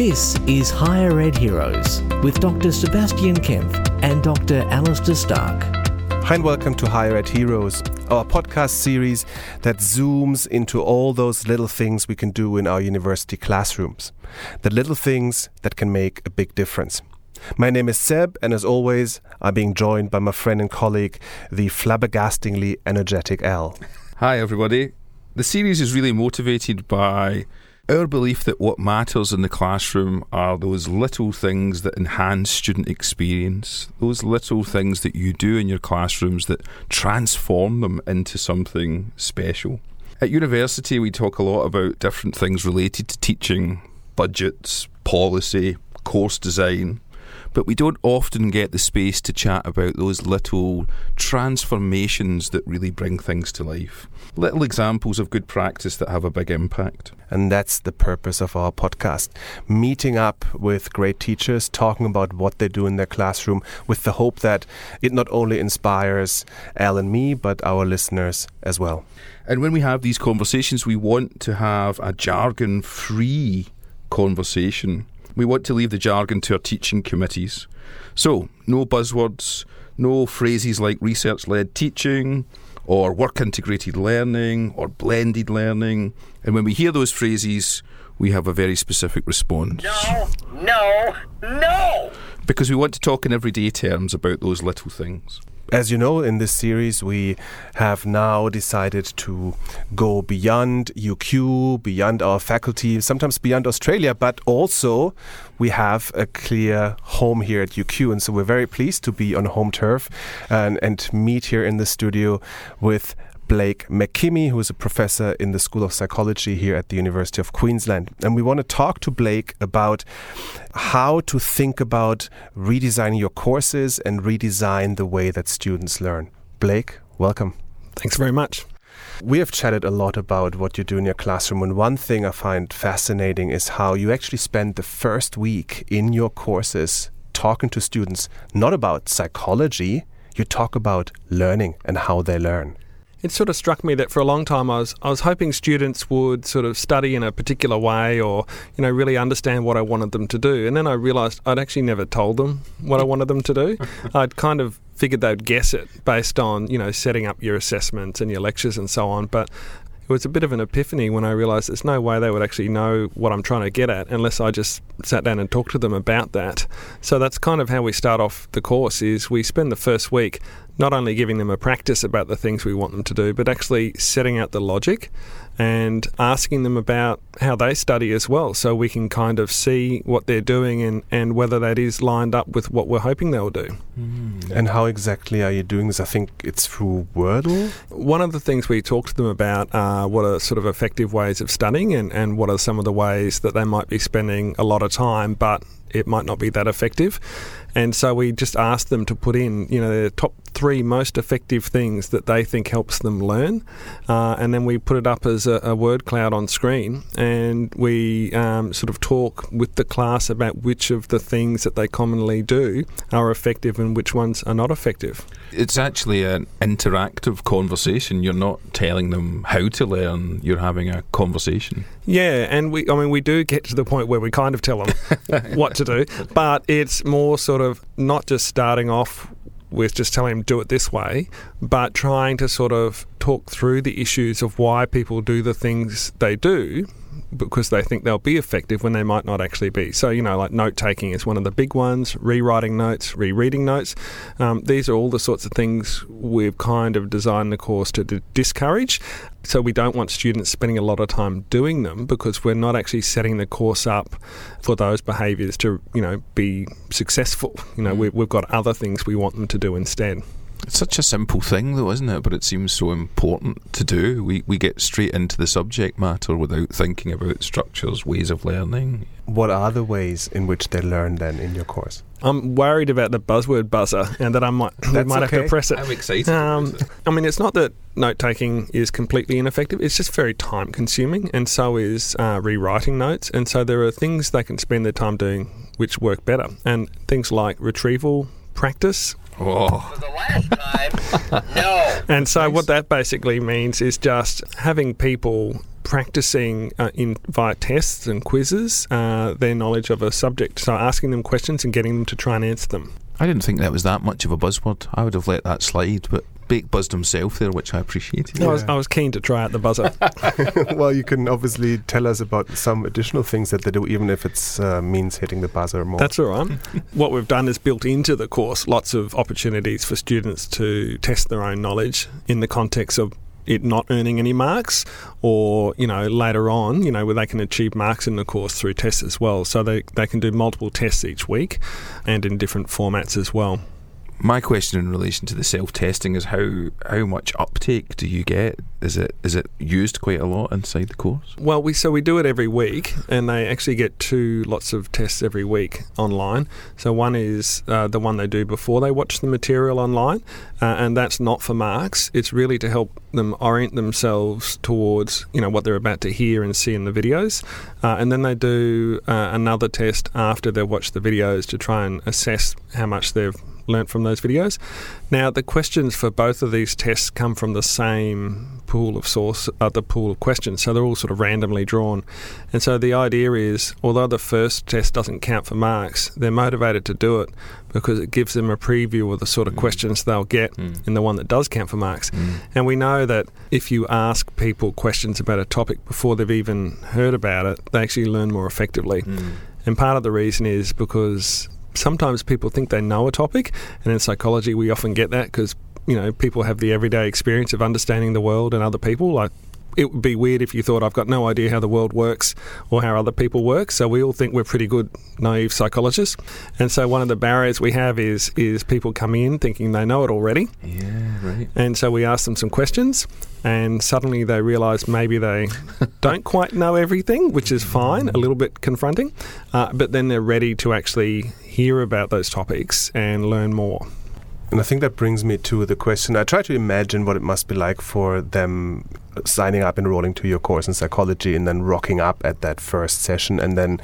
This is Higher Ed Heroes with Dr. Sebastian Kaempf and Dr. Alastair Stark. Hi, and welcome to Higher Ed Heroes, our podcast series that zooms into all those little things we can do in our university classrooms. The little things that can make a big difference. My name is Seb, and as always, I'm being joined by my friend and colleague, the flabbergastingly energetic Al. Hi, everybody. The series is really motivated by our belief that what matters in the classroom are those little things that enhance student experience, those little things that you do in your classrooms that transform them into something special. At university, we talk a lot about different things related to teaching, budgets, policy, course design, but we don't often get the space to chat about those little transformations that really bring things to life. Little examples of good practice that have a big impact. And that's the purpose of our podcast meeting up with great teachers, talking about what they do in their classroom, with the hope that it not only inspires Al and me, but our listeners as well. And when we have these conversations, we want to have a jargon free conversation we want to leave the jargon to our teaching committees. So, no buzzwords, no phrases like research led teaching or work integrated learning or blended learning. And when we hear those phrases, we have a very specific response. No, no, no! Because we want to talk in everyday terms about those little things. As you know, in this series, we have now decided to go beyond UQ, beyond our faculty, sometimes beyond Australia, but also we have a clear home here at UQ. And so we're very pleased to be on home turf and, and meet here in the studio with Blake McKimmie, who is a professor in the School of Psychology here at the University of Queensland. And we want to talk to Blake about how to think about redesigning your courses and redesign the way that students learn. Blake, welcome. Thanks very much. We have chatted a lot about what you do in your classroom, and one thing I find fascinating is how you actually spend the first week in your courses talking to students not about psychology, you talk about learning and how they learn it sort of struck me that for a long time I was I was hoping students would sort of study in a particular way or you know really understand what I wanted them to do. And then I realized I'd actually never told them what I mm. wanted them to do. I'd kind of figured they'd guess it based on you know setting up your assessments and your lectures and so on. But it was a bit of an epiphany when I realised there's no way they would actually know what I'm trying to get at unless I just sat down and talked to them about that. So that's kind of how we start off the course is we spend the first week not only giving them a practice about the things we want them to do, but actually setting out the logic and asking them about how they study as well so we can kind of see what they're doing and, and whether that is lined up with what we're hoping they'll do. Mm. And how exactly are you doing this? I think it's through Wordle? One of the things we talk to them about are what are sort of effective ways of studying and, and what are some of the ways that they might be spending a lot of time but it might not be that effective. And so we just asked them to put in, you know, the top three most effective things that they think helps them learn, uh, and then we put it up as a, a word cloud on screen, and we um, sort of talk with the class about which of the things that they commonly do are effective and which ones are not effective. It's actually an interactive conversation. You're not telling them how to learn. You're having a conversation. Yeah, and we, I mean, we do get to the point where we kind of tell them what to do, but it's more sort of not just starting off with just telling them do it this way, but trying to sort of talk through the issues of why people do the things they do because they think they'll be effective when they might not actually be. So, you know, like note taking is one of the big ones, rewriting notes, rereading notes. Um, these are all the sorts of things we've kind of designed the course to d- discourage. So, we don't want students spending a lot of time doing them because we're not actually setting the course up for those behaviours to, you know, be successful. You know, mm. we, we've got other things we want them to do instead. It's such a simple thing, though, isn't it? But it seems so important to do. We we get straight into the subject matter without thinking about structures, ways of learning. What are the ways in which they learn then in your course? I'm worried about the buzzword buzzer and that I might might okay. have to press it. I'm excited. Um, I mean, it's not that note taking is completely ineffective. It's just very time consuming, and so is uh, rewriting notes. And so there are things they can spend their time doing which work better, and things like retrieval practice Oh. For the last time, no. And so, what that basically means is just having people practicing uh, in via tests and quizzes uh, their knowledge of a subject. So asking them questions and getting them to try and answer them. I didn't think that was that much of a buzzword. I would have let that slide, but Blake buzzed himself there, which I appreciated. I, was, I was keen to try out the buzzer. well, you can obviously tell us about some additional things that they do, even if it uh, means hitting the buzzer more. That's all right. what we've done is built into the course lots of opportunities for students to test their own knowledge in the context of it not earning any marks or you know later on you know where they can achieve marks in the course through tests as well. So they, they can do multiple tests each week and in different formats as well my question in relation to the self testing is how how much uptake do you get? Is it is it used quite a lot inside the course? Well, we so we do it every week, and they actually get two lots of tests every week online. So one is uh, the one they do before they watch the material online, uh, and that's not for marks. It's really to help them orient themselves towards you know what they're about to hear and see in the videos, uh, and then they do uh, another test after they've watched the videos to try and assess how much they've learnt from those videos. Now, the questions for both of these tests come from the same pool of source, uh, the pool of questions, so they're all sort of randomly drawn. And so the idea is, although the first test doesn't count for marks, they're motivated to do it because it gives them a preview of the sort of mm. questions they'll get mm. in the one that does count for marks. Mm. And we know that if you ask people questions about a topic before they've even heard about it, they actually learn more effectively. Mm. And part of the reason is because sometimes people think they know a topic, and in psychology, we often get that because you know people have the everyday experience of understanding the world and other people. Like it would be weird if you thought I've got no idea how the world works or how other people work. So we all think we're pretty good naive psychologists. And so one of the barriers we have is is people coming in thinking they know it already. Yeah, right. And so we ask them some questions and suddenly they realize maybe they don't quite know everything, which is fine, a little bit confronting. Uh, but then they're ready to actually hear about those topics and learn more. And I think that brings me to the question. I try to imagine what it must be like for them signing up, enrolling to your course in psychology, and then rocking up at that first session, and then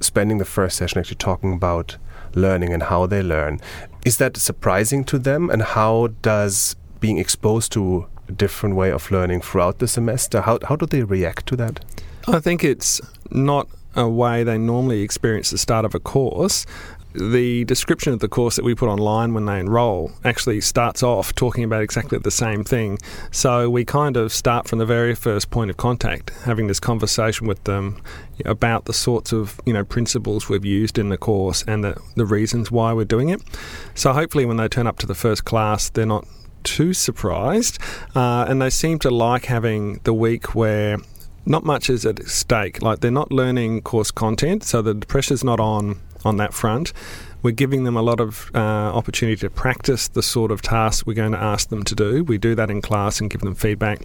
spending the first session actually talking about learning and how they learn. Is that surprising to them? And how does being exposed to a different way of learning throughout the semester, how, how do they react to that? I think it's not a way they normally experience the start of a course the description of the course that we put online when they enrol actually starts off talking about exactly the same thing. So we kind of start from the very first point of contact, having this conversation with them about the sorts of you know principles we've used in the course and the, the reasons why we're doing it. So hopefully, when they turn up to the first class, they're not too surprised, uh, and they seem to like having the week where not much is at stake. Like they're not learning course content, so the pressure's not on on that front. We're giving them a lot of uh, opportunity to practice the sort of tasks we're going to ask them to do. We do that in class and give them feedback.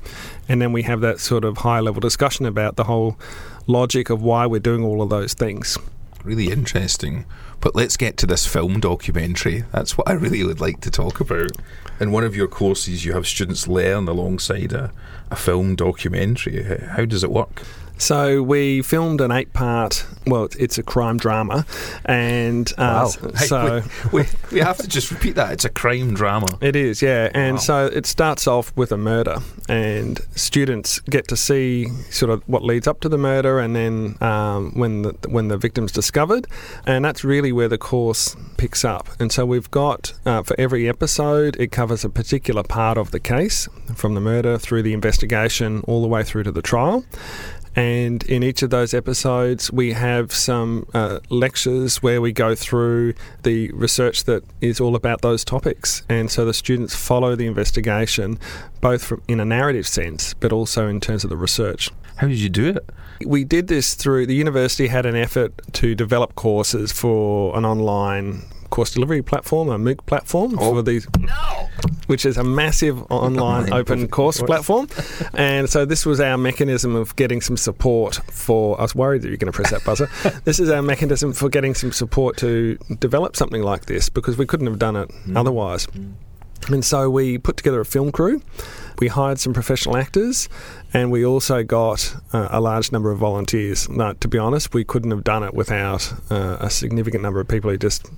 And then we have that sort of high level discussion about the whole logic of why we're doing all of those things. Really interesting. But let's get to this film documentary. That's what I really would like to talk about. In one of your courses, you have students learn alongside a, a film documentary. How does it work? So we filmed an eight-part. Well, it's a crime drama, and uh, wow. Hey, so we, we, have to just repeat that. It's a crime drama. It is, yeah. And wow. so it starts off with a murder, and students get to see sort of what leads up to the murder, and then um, when the when the victim's discovered, and that's really where the course picks up. And so we've got uh, for every episode, it covers a particular part of the case, from the murder through the investigation, all the way through to the trial. And in each of those episodes, we have some uh, lectures where we go through the research that is all about those topics. And so the students follow the investigation, both from, in a narrative sense, but also in terms of the research. How did you do it? We did this through the university had an effort to develop courses for an online course delivery platform, a MOOC platform oh. for these, no. Which is a massive online open course platform. And so this was our mechanism of getting some support for. I was worried that you're going to press that buzzer. this is our mechanism for getting some support to develop something like this because we couldn't have done it mm. otherwise. Mm. And so we put together a film crew. We hired some professional actors, and we also got uh, a large number of volunteers. Now, to be honest, we couldn't have done it without uh, a significant number of people who just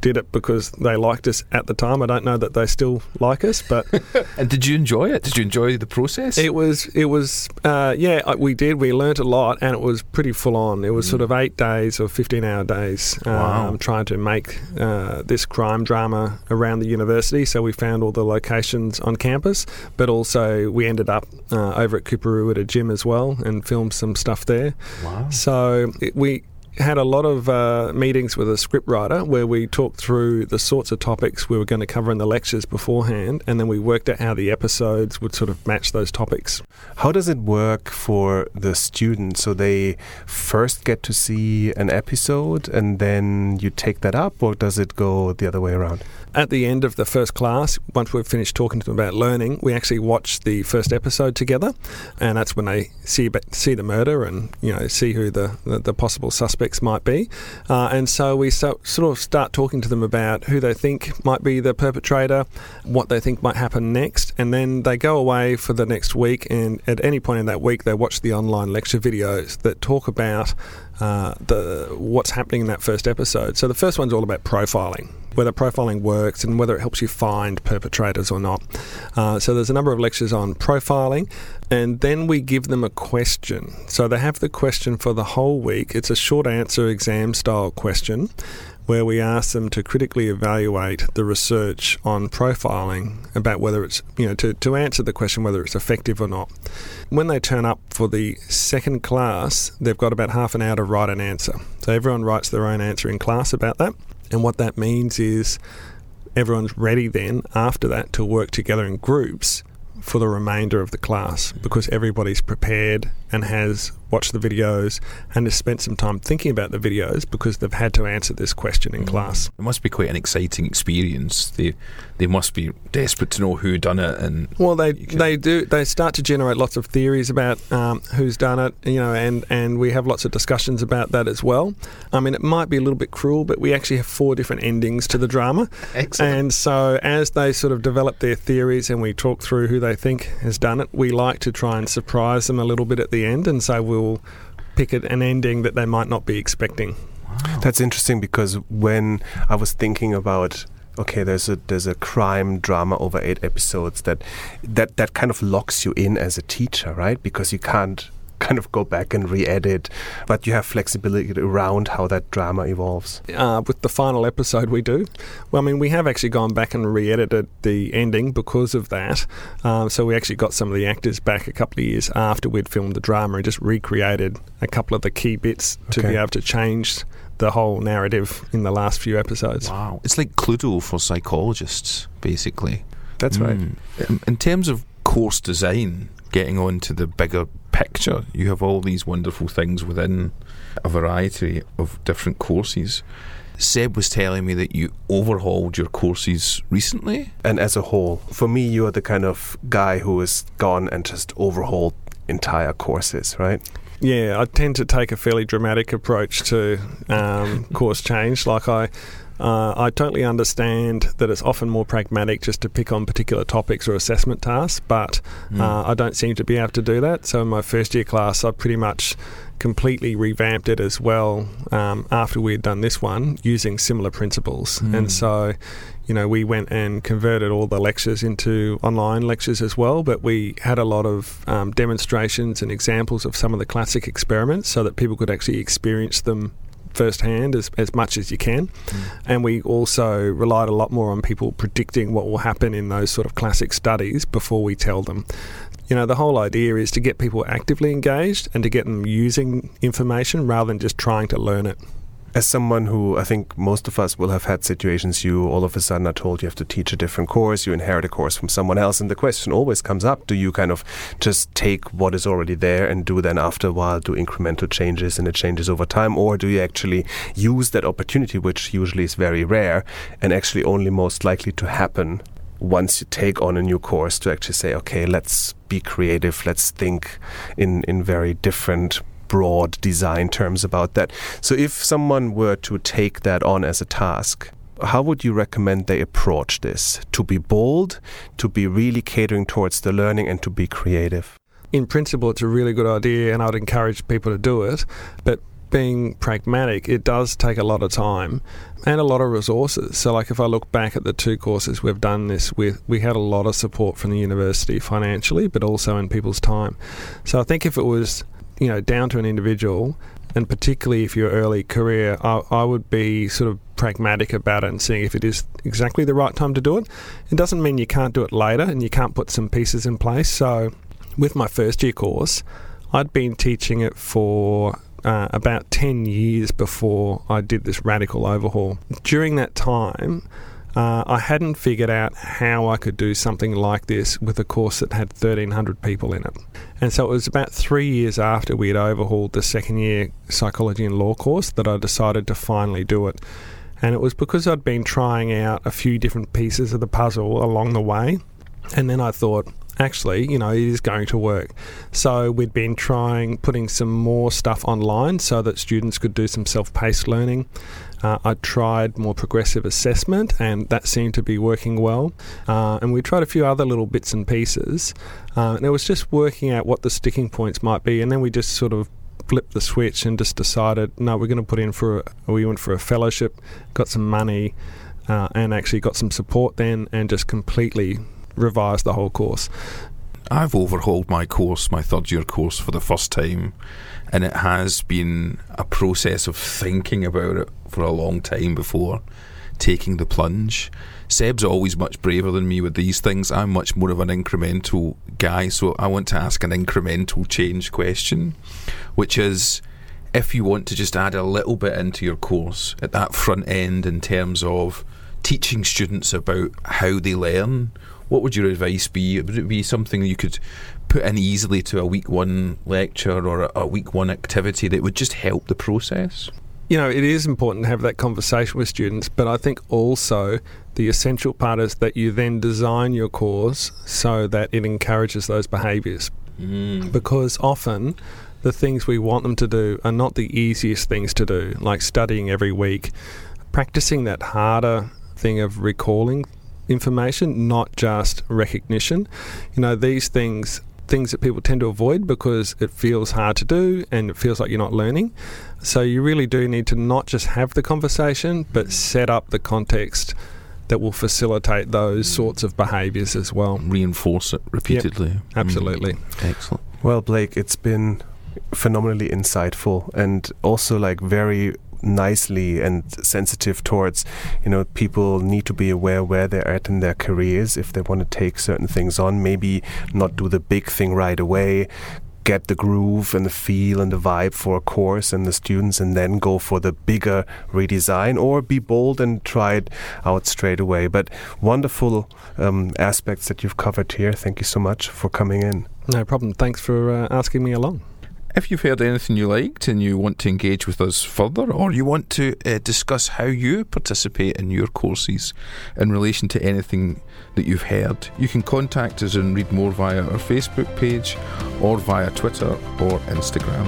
did it because they liked us at the time. I don't know that they still like us, but And did you enjoy it? Did you enjoy the process? it was it was uh, yeah we did we learnt a lot and it was pretty full on. It was sort of eight days or fifteen hour days. Um, Wow. trying to make uh, this crime drama around the university. So we found all the locations on campus, but also we ended up uh, over at Coorparoo at a gym as well and filmed some stuff there. wow. So it, we had a lot of uh, meetings with a scriptwriter where we talked through the sorts of topics we were going to cover in the lectures beforehand, and then we worked out how the episodes would sort of match those topics. How does it work for the students? So they first get to see an episode and then you take that up, or does it go the other way around? At the end of the first class, once we've finished talking to them about learning, we actually watch the first episode together, and that's when they see see the murder and you know see who the the, the possible suspects might be, uh, and so we so, sort of start talking to them about who they think might be the perpetrator, what they think might happen next, and then they go away for the next week, and at any point in that week, they watch the online lecture videos that talk about uh, the what's happening in that first episode. So the first one's all about profiling, whether profiling works and whether it helps you find perpetrators or not. Uh, so there's a number of lectures on profiling, and then we give them a question. So they have the question for the whole week. It's a short answer exam style question. Where we ask them to critically evaluate the research on profiling about whether it's, you know, to, to answer the question whether it's effective or not. When they turn up for the second class, they've got about half an hour to write an answer. So everyone writes their own answer in class about that. And what that means is everyone's ready then after that to work together in groups for the remainder of the class because everybody's prepared and has watched the videos and has spent some time thinking about the videos because they've had to answer this question in class. It must be quite an exciting experience. They they must be desperate to know who done it and Well, they they do they start to generate lots of theories about um, who's done it, you know, and and we have lots of discussions about that as well. I mean, it might be a little bit cruel, but we actually have four different endings to the drama, excellent. and so as they sort of develop their theories and we talk through who they think has done it, we like to try and surprise them a little bit at the end, and so we'll pick it- an ending that they might not be expecting. That's interesting because when I was thinking about okay, there's a there's a crime drama over eight episodes that that that kind of locks you in as a teacher, right? Because you can't kind of go back and re-edit, but you have flexibility around how that drama evolves. uh, with the final episode we do. Well, I mean, we have actually gone back and re-edited the ending because of that. Um, so we actually got some of the actors back a couple of years after we'd filmed the drama and just recreated a couple of the key bits to Okay. be able to change the whole narrative in the last few episodes. wow, it's like Cluedo for psychologists, basically. That's right. Mm. In- In terms of course design, getting on to the bigger picture, you have all these wonderful things within a variety of different courses. Seb was telling me that you overhauled your courses recently. And as a whole, for me, you're the kind of guy who has gone and just overhauled entire courses, right? Yeah, I tend to take a fairly dramatic approach to um, course change. Like I, uh, I totally understand that it's often more pragmatic just to pick on particular topics or assessment tasks, but uh, I don't seem to be able to do that. So in my first year class, I pretty much completely revamped it as well um, after we had done this one using similar principles. And so, you know, we went and converted all the lectures into online lectures as well, but we had a lot of um, demonstrations and examples of some of the classic experiments so that people could actually experience them firsthand as, as much as you can. And we also relied a lot more on people predicting what will happen in those sort of classic studies before we tell them. You know, the whole idea is to get people actively engaged and to get them using information rather than just trying to learn it. As someone who I think most of us will have had situations, you all of a sudden are told you have to teach a different course, you inherit a course from someone else, and the question always comes up do you kind of just take what is already there and do then after a while do incremental changes and it changes over time, or do you actually use that opportunity, which usually is very rare and actually only most likely to happen once you take on a new course to actually say, okay, let's be creative, let's think in, in very different broad design terms about that. So if someone were to take that on as a task, how would you recommend they approach this? To be bold, to be really catering towards the learning, and to be creative? in principle, it's a really good idea, and I'd encourage people to do it. But being pragmatic, it does take a lot of time and a lot of resources. So, like if I look back at the two courses we've done this with, we had a lot of support from the university financially, but also in people's time. So, I think if it was you know down to an individual, and particularly if you're early career, I, I would be sort of pragmatic about it and seeing if it is exactly the right time to do it. It doesn't mean you can't do it later and you can't put some pieces in place. So, with my first year course, I'd been teaching it for uh, about 10 years before I did this radical overhaul. During that time, uh, I hadn't figured out how I could do something like this with a course that had 1,300 people in it. And so it was about three years after we had overhauled the second year psychology and law course that I decided to finally do it. And it was because I'd been trying out a few different pieces of the puzzle along the way. And then I thought, actually, you know, it is going to work. So we'd been trying putting some more stuff online so that students could do some self paced learning. Uh, I tried more progressive assessment, and that seemed to be working well. Uh, and we tried a few other little bits and pieces, uh, and it was just working out what the sticking points might be. And then we just sort of flipped the switch and just decided, no, we're going to put in for a, we went for a fellowship, got some money, uh, and actually got some support then, and just completely revised the whole course. I've overhauled my course, my third year course, for the first time, and it has been a process of thinking about it for a long time before taking the plunge. Seb's always much braver than me with these things. I'm much more of an incremental guy, so I want to ask an incremental change question, which is if you want to just add a little bit into your course at that front end in terms of teaching students about how they learn what would your advice be? Would it be something you could put in easily to a week one lecture or a, a week one activity that would just help the process? You know, it is important to have that conversation with students, but I think also the essential part is that you then design your course so that it encourages those behaviours. Mm. Because often the things we want them to do are not the easiest things to do, like studying every week, practicing that harder thing of recalling information, not just recognition. You know, these things things that people tend to avoid because it feels hard to do and it feels like you're not learning. So you really do need to not just have the conversation, but set up the context that will facilitate those sorts of behaviours as well. Reinforce it repeatedly. Yep, absolutely. Mm. Excellent. Well, Blake, it's been phenomenally insightful and also like very nicely and sensitive towards you know people need to be aware where they're at in their careers if they want to take certain things on. Maybe not do the big thing right away get the groove and the feel and the vibe for a course and the students and then go for the bigger redesign or be bold and try it out straight away. But wonderful um, aspects that you've covered here. Thank you so much for coming in. No problem. Thanks for uh, asking me along if you've heard anything you liked and you want to engage with us further, or you want to uh, discuss how you participate in your courses in relation to anything that you've heard, you can contact us and read more via our Facebook page or via Twitter or Instagram.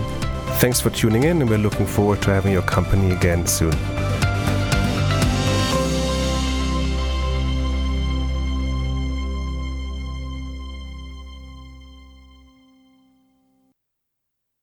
Thanks for tuning in, and we're looking forward to having your company again soon.